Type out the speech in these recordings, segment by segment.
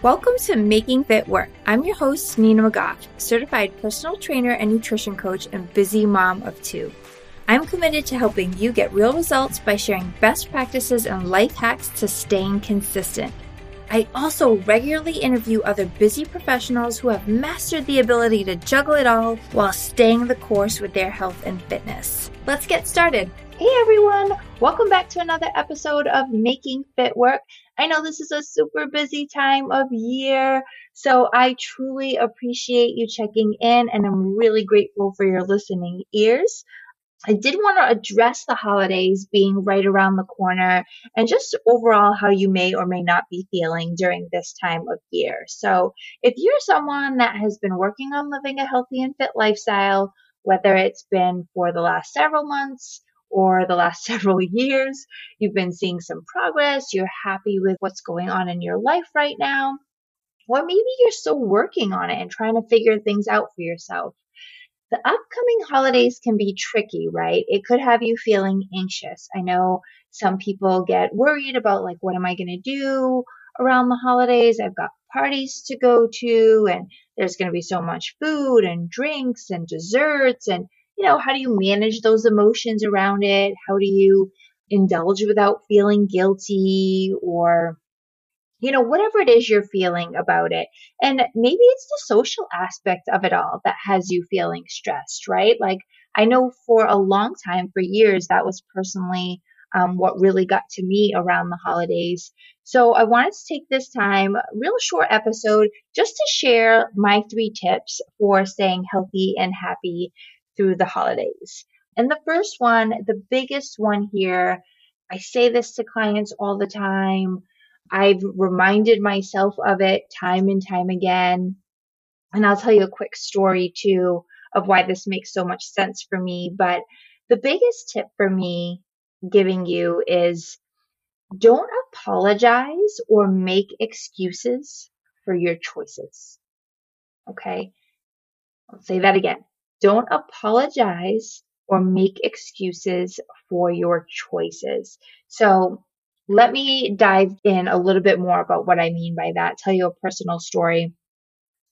Welcome to Making Fit Work. I'm your host, Nina McGough, certified personal trainer and nutrition coach and busy mom of two. I'm committed to helping you get real results by sharing best practices and life hacks to staying consistent. I also regularly interview other busy professionals who have mastered the ability to juggle it all while staying the course with their health and fitness. Let's get started. Hey everyone, welcome back to another episode of Making Fit Work. I know this is a super busy time of year, so I truly appreciate you checking in and I'm really grateful for your listening ears. I did want to address the holidays being right around the corner and just overall how you may or may not be feeling during this time of year. So, if you're someone that has been working on living a healthy and fit lifestyle, whether it's been for the last several months, or the last several years. You've been seeing some progress. You're happy with what's going on in your life right now. Or maybe you're still working on it and trying to figure things out for yourself. The upcoming holidays can be tricky, right? It could have you feeling anxious. I know some people get worried about, like, what am I going to do around the holidays? I've got parties to go to, and there's going to be so much food and drinks and desserts. And you know, how do you manage those emotions around it? How do you indulge without feeling guilty or, you know, whatever it is you're feeling about it. And maybe it's the social aspect of it all that has you feeling stressed, right? Like, I know for a long time, for years, that was personally um, what really got to me around the holidays. So I wanted to take this time, real short episode, just to share my three tips for staying healthy and happy through the holidays. And the first one, the biggest one here, I say this to clients all the time. I've reminded myself of it time and time again. And I'll tell you a quick story too of why this makes so much sense for me. But the biggest tip for me giving you is don't apologize or make excuses for your choices. Okay. I'll say that again. Don't apologize or make excuses for your choices. So let me dive in a little bit more about what I mean by that, tell you a personal story.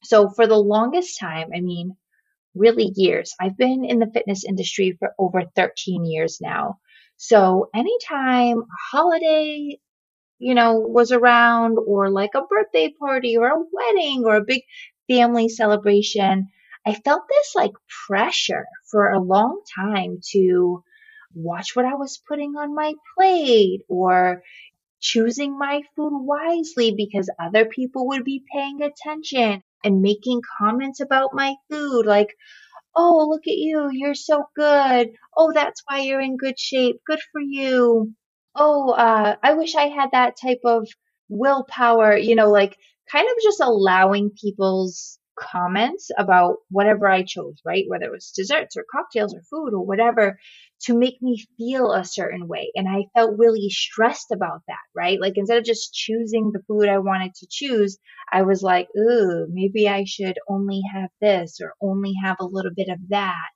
So for the longest time, I mean, really years, I've been in the fitness industry for over 13 years now. So anytime a holiday, you know, was around or like a birthday party or a wedding or a big family celebration, I felt this like pressure for a long time to watch what I was putting on my plate or choosing my food wisely because other people would be paying attention and making comments about my food like, Oh, look at you. You're so good. Oh, that's why you're in good shape. Good for you. Oh, uh, I wish I had that type of willpower, you know, like kind of just allowing people's comments about whatever I chose, right? Whether it was desserts or cocktails or food or whatever to make me feel a certain way. And I felt really stressed about that, right? Like instead of just choosing the food I wanted to choose, I was like, ooh, maybe I should only have this or only have a little bit of that.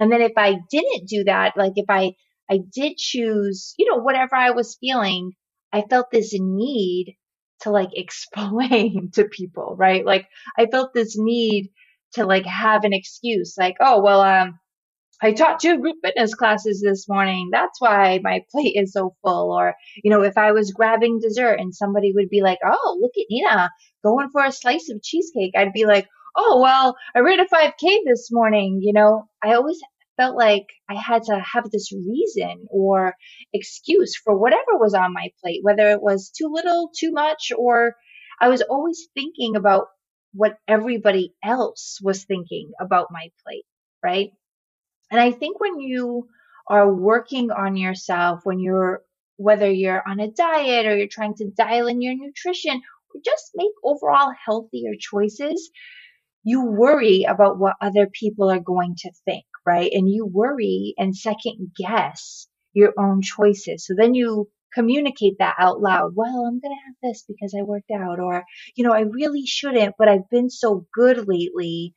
And then if I didn't do that, like if I, I did choose, you know, whatever I was feeling, I felt this need to like explain to people, right? Like I felt this need to like have an excuse, like, oh, well, um, I taught two group fitness classes this morning. That's why my plate is so full. Or, you know, if I was grabbing dessert and somebody would be like, oh, look at Nina going for a slice of cheesecake, I'd be like, oh, well, I ran a 5K this morning. You know, I always felt like I had to have this reason or excuse for whatever was on my plate, whether it was too little, too much, or I was always thinking about what everybody else was thinking about my plate, right? And I think when you are working on yourself, when you're, whether you're on a diet or you're trying to dial in your nutrition or just make overall healthier choices, you worry about what other people are going to think right? And you worry and second guess your own choices. So then you communicate that out loud. Well, I'm going to have this because I worked out or, you know, I really shouldn't, but I've been so good lately.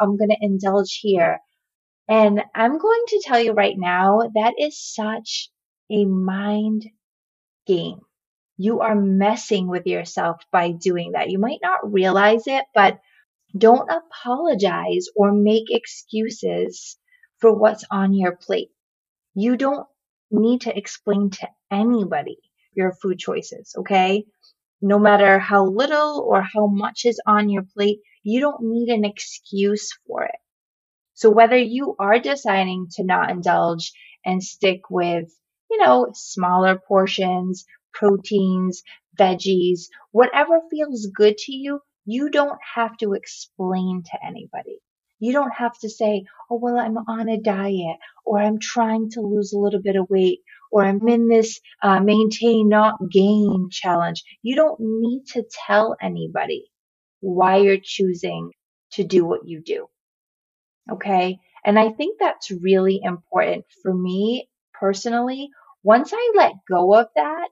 I'm going to indulge here. And I'm going to tell you right now, that is such a mind game. you are messing with yourself by doing that. You might not realize it, but don't apologize or make excuses for what's on your plate. You don't need to explain to anybody your food choices, okay? No matter how little or how much is on your plate, you don't need an excuse for it. So whether you are deciding to not indulge and stick with, you know, smaller portions, proteins, veggies, whatever feels good to you, you don't have to explain to anybody. You don't have to say, oh, well, I'm on a diet or I'm trying to lose a little bit of weight or I'm in this uh, maintain, not gain challenge. You don't need to tell anybody why you're choosing to do what you do. Okay. And I think that's really important for me personally. Once I let go of that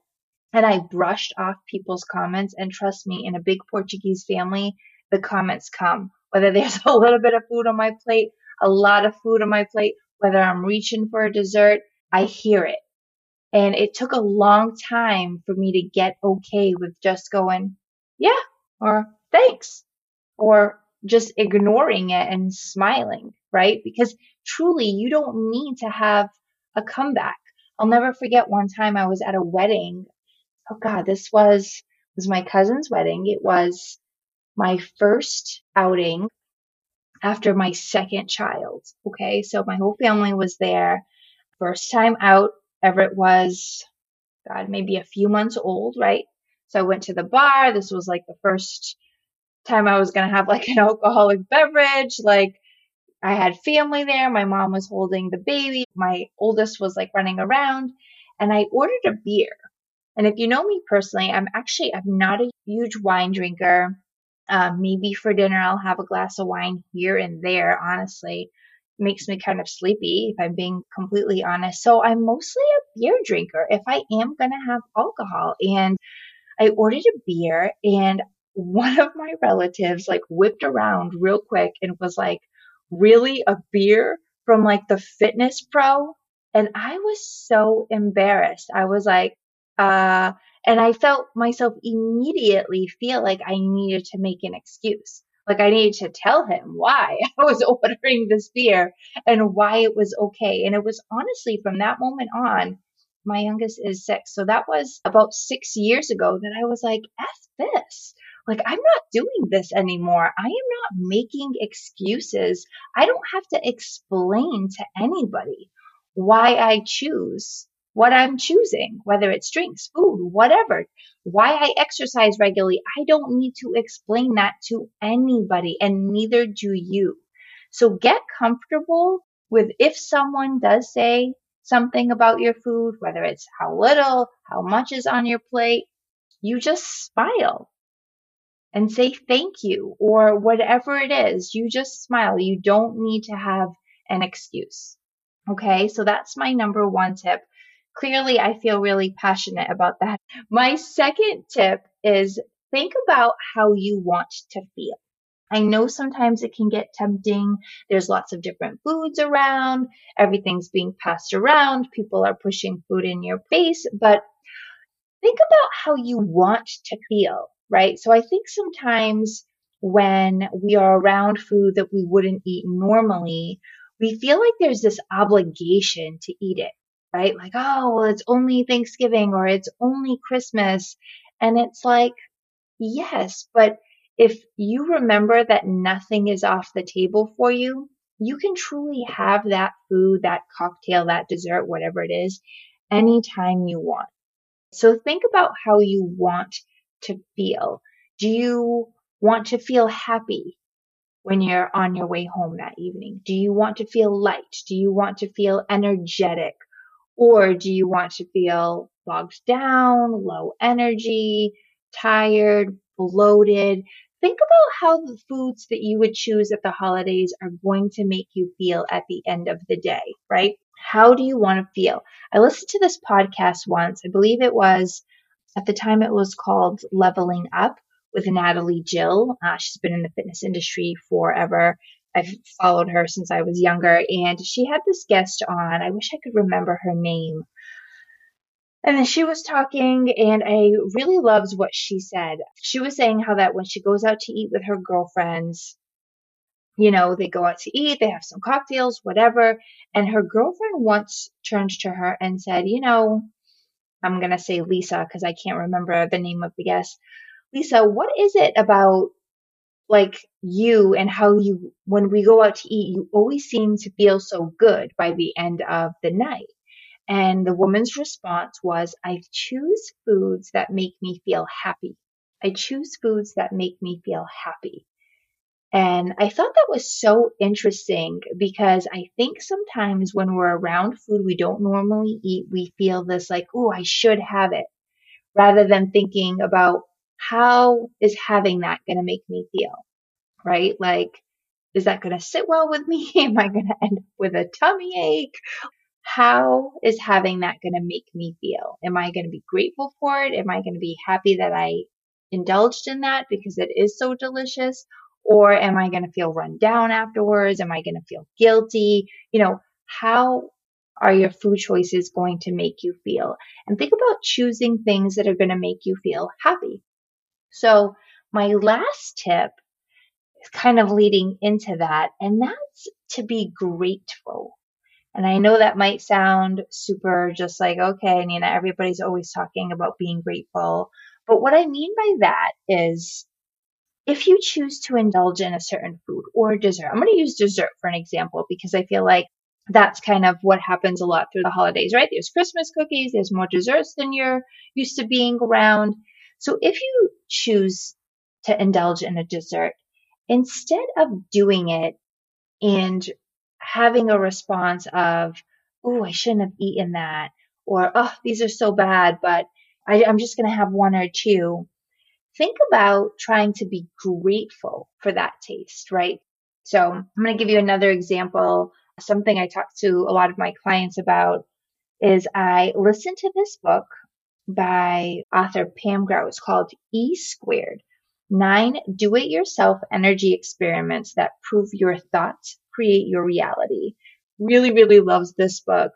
and I brushed off people's comments, and trust me, in a big Portuguese family, the comments come. Whether there's a little bit of food on my plate, a lot of food on my plate, whether I'm reaching for a dessert, I hear it. And it took a long time for me to get okay with just going, yeah, or thanks, or just ignoring it and smiling, right? Because truly you don't need to have a comeback. I'll never forget one time I was at a wedding. Oh God, this was, was my cousin's wedding. It was my first outing after my second child. Okay. So my whole family was there. First time out, Everett was, God, maybe a few months old, right? So I went to the bar. This was like the first time I was going to have like an alcoholic beverage. Like I had family there. My mom was holding the baby. My oldest was like running around and I ordered a beer. And if you know me personally, I'm actually, I'm not a huge wine drinker. Um, maybe for dinner, I'll have a glass of wine here and there, honestly. Makes me kind of sleepy if I'm being completely honest. So I'm mostly a beer drinker if I am going to have alcohol. And I ordered a beer and one of my relatives like whipped around real quick and was like, really a beer from like the fitness pro? And I was so embarrassed. I was like, uh, and I felt myself immediately feel like I needed to make an excuse. Like I needed to tell him why I was ordering this beer and why it was okay. And it was honestly from that moment on, my youngest is six. So that was about six years ago that I was like, F this. Like, I'm not doing this anymore. I am not making excuses. I don't have to explain to anybody why I choose what I'm choosing, whether it's drinks, food, whatever, why I exercise regularly. I don't need to explain that to anybody and neither do you. So get comfortable with if someone does say something about your food, whether it's how little, how much is on your plate, you just smile and say thank you or whatever it is. You just smile. You don't need to have an excuse. Okay. So that's my number one tip. Clearly, I feel really passionate about that. My second tip is think about how you want to feel. I know sometimes it can get tempting. There's lots of different foods around. Everything's being passed around. People are pushing food in your face, but think about how you want to feel right? So I think sometimes when we are around food that we wouldn't eat normally, we feel like there's this obligation to eat it, right? Like, oh, well, it's only Thanksgiving or it's only Christmas. And it's like, yes, but if you remember that nothing is off the table for you, you can truly have that food, that cocktail, that dessert, whatever it is, anytime you want. So think about how you want to feel? Do you want to feel happy when you're on your way home that evening? Do you want to feel light? Do you want to feel energetic? Or do you want to feel bogged down, low energy, tired, bloated? Think about how the foods that you would choose at the holidays are going to make you feel at the end of the day, right? How do you want to feel? I listened to this podcast once. I believe it was at the time, it was called Leveling Up with Natalie Jill. Uh, she's been in the fitness industry forever. I've followed her since I was younger, and she had this guest on. I wish I could remember her name. And then she was talking, and I really loved what she said. She was saying how that when she goes out to eat with her girlfriends, you know, they go out to eat, they have some cocktails, whatever. And her girlfriend once turned to her and said, You know, I'm going to say Lisa because I can't remember the name of the guest. Lisa, what is it about like you and how you, when we go out to eat, you always seem to feel so good by the end of the night? And the woman's response was, I choose foods that make me feel happy. I choose foods that make me feel happy. And I thought that was so interesting because I think sometimes when we're around food we don't normally eat, we feel this like, oh, I should have it, rather than thinking about how is having that going to make me feel, right? Like, is that going to sit well with me? Am I going to end up with a tummy ache? How is having that going to make me feel? Am I going to be grateful for it? Am I going to be happy that I indulged in that because it is so delicious? Or am I going to feel run down afterwards? Am I going to feel guilty? You know, how are your food choices going to make you feel? And think about choosing things that are going to make you feel happy. So my last tip is kind of leading into that, and that's to be grateful. And I know that might sound super just like, okay, Nina, everybody's always talking about being grateful. But what I mean by that is if you choose to indulge in a certain food or dessert, I'm going to use dessert for an example because I feel like that's kind of what happens a lot through the holidays, right? There's Christmas cookies, there's more desserts than you're used to being around. So if you choose to indulge in a dessert, instead of doing it and having a response of, oh, I shouldn't have eaten that, or oh, these are so bad, but I, I'm just going to have one or two think about trying to be grateful for that taste, right? So I'm going to give you another example. Something I talk to a lot of my clients about is I listened to this book by author Pam Grout. It's called E Squared Nine Do It Yourself Energy Experiments That Prove Your Thoughts Create Your Reality. Really, really loves this book.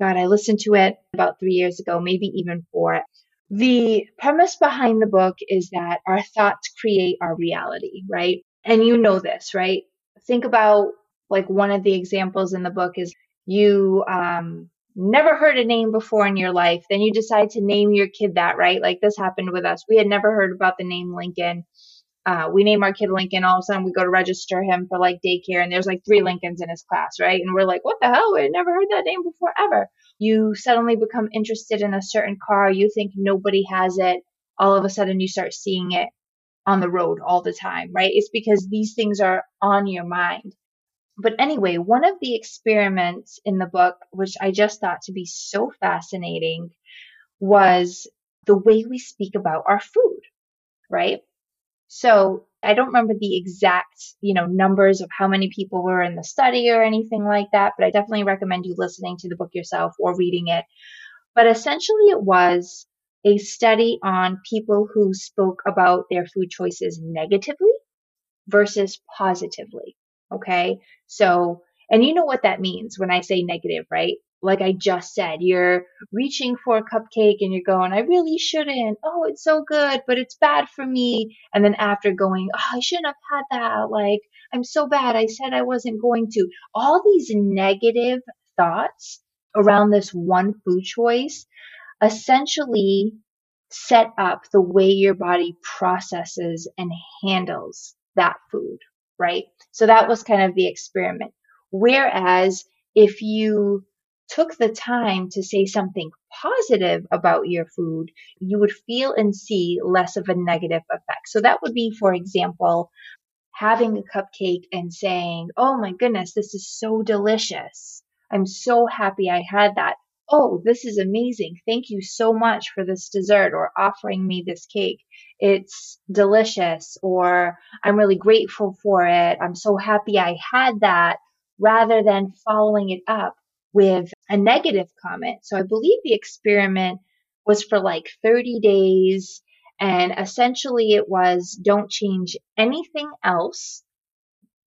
God, I listened to it about three years ago, maybe even four. The premise behind the book is that our thoughts create our reality, right? And you know this, right? Think about like one of the examples in the book is you um, never heard a name before in your life. Then you decide to name your kid that, right? Like this happened with us. We had never heard about the name Lincoln. Uh, we name our kid Lincoln. All of a sudden, we go to register him for like daycare, and there's like three Lincolns in his class, right? And we're like, what the hell? We never heard that name before ever you suddenly become interested in a certain car, you think nobody has it, all of a sudden you start seeing it on the road all the time, right? It's because these things are on your mind. But anyway, one of the experiments in the book, which I just thought to be so fascinating, was the way we speak about our food, right? So I don't remember the exact, you know, numbers of how many people were in the study or anything like that, but I definitely recommend you listening to the book yourself or reading it. But essentially it was a study on people who spoke about their food choices negatively versus positively. Okay. So, and you know what that means when I say negative, right? like I just said, you're reaching for a cupcake and you're going, I really shouldn't. Oh, it's so good, but it's bad for me. And then after going, oh, I shouldn't have had that. Like, I'm so bad. I said I wasn't going to. All these negative thoughts around this one food choice essentially set up the way your body processes and handles that food, right? So that was kind of the experiment. Whereas if you took the time to say something positive about your food, you would feel and see less of a negative effect. So that would be, for example, having a cupcake and saying, Oh my goodness, this is so delicious. I'm so happy I had that. Oh, this is amazing. Thank you so much for this dessert or offering me this cake. It's delicious or I'm really grateful for it. I'm so happy I had that rather than following it up with a negative comment. So I believe the experiment was for like 30 days. And essentially it was don't change anything else.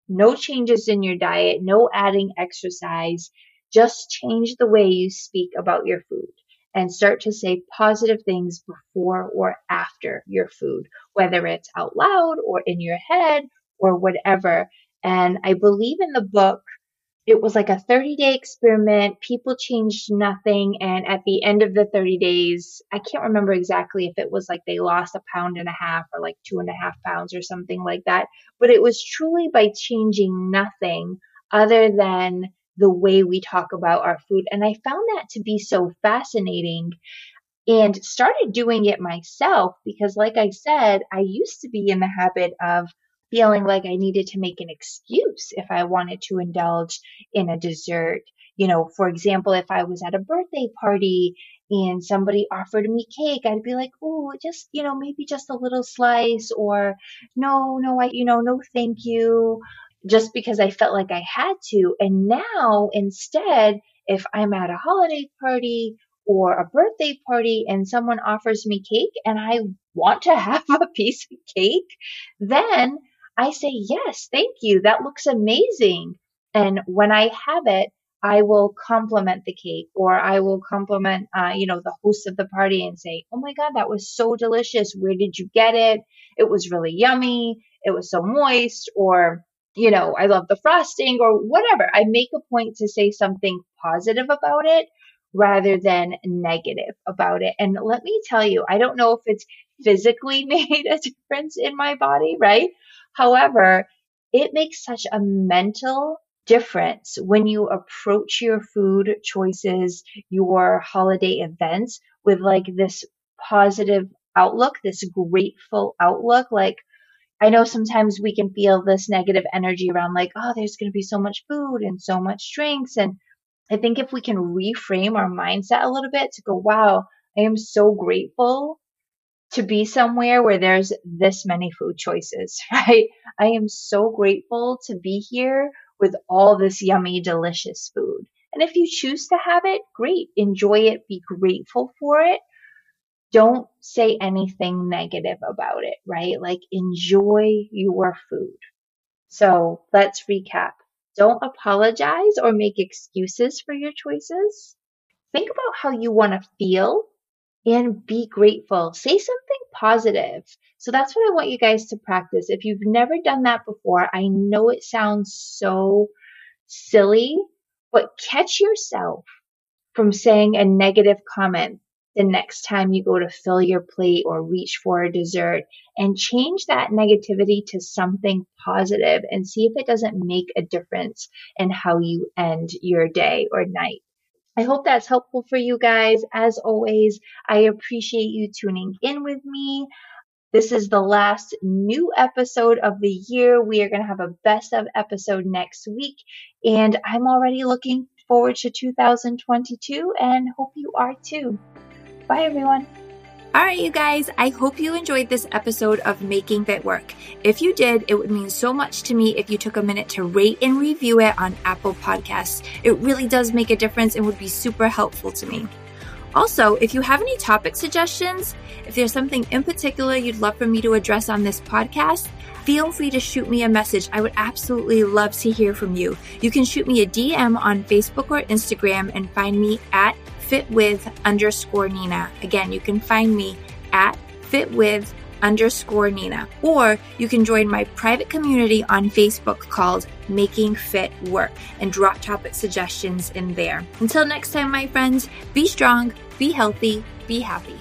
No changes in your diet, no adding exercise. Just change the way you speak about your food. And start to say positive things before or after your food, whether it's out loud or in your head or whatever. And I believe in the book, it was like a 30 day experiment. People changed nothing. And at the end of the 30 days, I can't remember exactly if it was like they lost a pound and a half or like two and a half pounds or something like that. But it was truly by changing nothing other than the way we talk about our food. And I found that to be so fascinating and started doing it myself because, like I said, I used to be in the habit of feeling like I needed to make an excuse if I wanted to indulge in a dessert. You know, for example, if I was at a birthday party and somebody offered me cake, I'd be like, oh, just, you know, maybe just a little slice or no, no, I, you know, no, thank you just because I felt like I had to. And now instead, if I'm at a holiday party or a birthday party and someone offers me cake and I want to have a piece of cake, then I say, yes, thank you. That looks amazing. And when I have it, I will compliment the cake or I will compliment, uh, you know, the host of the party and say, Oh my God, that was so delicious. Where did you get it? It was really yummy. It was so moist or you know, I love the frosting or whatever. I make a point to say something positive about it rather than negative about it. And let me tell you, I don't know if it's physically made a difference in my body, right? However, it makes such a mental difference when you approach your food choices, your holiday events with like this positive outlook, this grateful outlook, like, I know sometimes we can feel this negative energy around like, oh, there's going to be so much food and so much drinks. And I think if we can reframe our mindset a little bit to go, wow, I am so grateful to be somewhere where there's this many food choices, right? I am so grateful to be here with all this yummy, delicious food. And if you choose to have it, great. Enjoy it. Be grateful for it don't say anything negative about it, right? Like enjoy your food. So let's recap. Don't apologize or make excuses for your choices. Think about how you want to feel and be grateful. Say something positive. So that's what I want you guys to practice. If you've never done that before, I know it sounds so silly, but catch yourself from saying a negative comment the next time you go to fill your plate or reach for a dessert and change that negativity to something positive and see if it doesn't make a difference in how you end your day or night. I hope that's helpful for you guys. As always, I appreciate you tuning in with me. This is the last new episode of the year. We are going to have a best of episode next week, and I'm already looking forward to 2022 and hope you are too. Bye, everyone. All right, you guys, I hope you enjoyed this episode of Making Fit Work. If you did, it would mean so much to me if you took a minute to rate and review it on Apple Podcasts. It really does make a difference and would be super helpful to me. Also, if you have any topic suggestions, if there's something in particular you'd love for me to address on this podcast, feel free to shoot me a message. I would absolutely love to hear from you. You can shoot me a DM on Facebook or Instagram and find me at fitwith underscore Nina. Again, you can find me at fitwith underscore Nina. Or you can join my private community on Facebook called Making Fit Work and drop topic suggestions in there. Until next time, my friends, be strong, be healthy, be happy.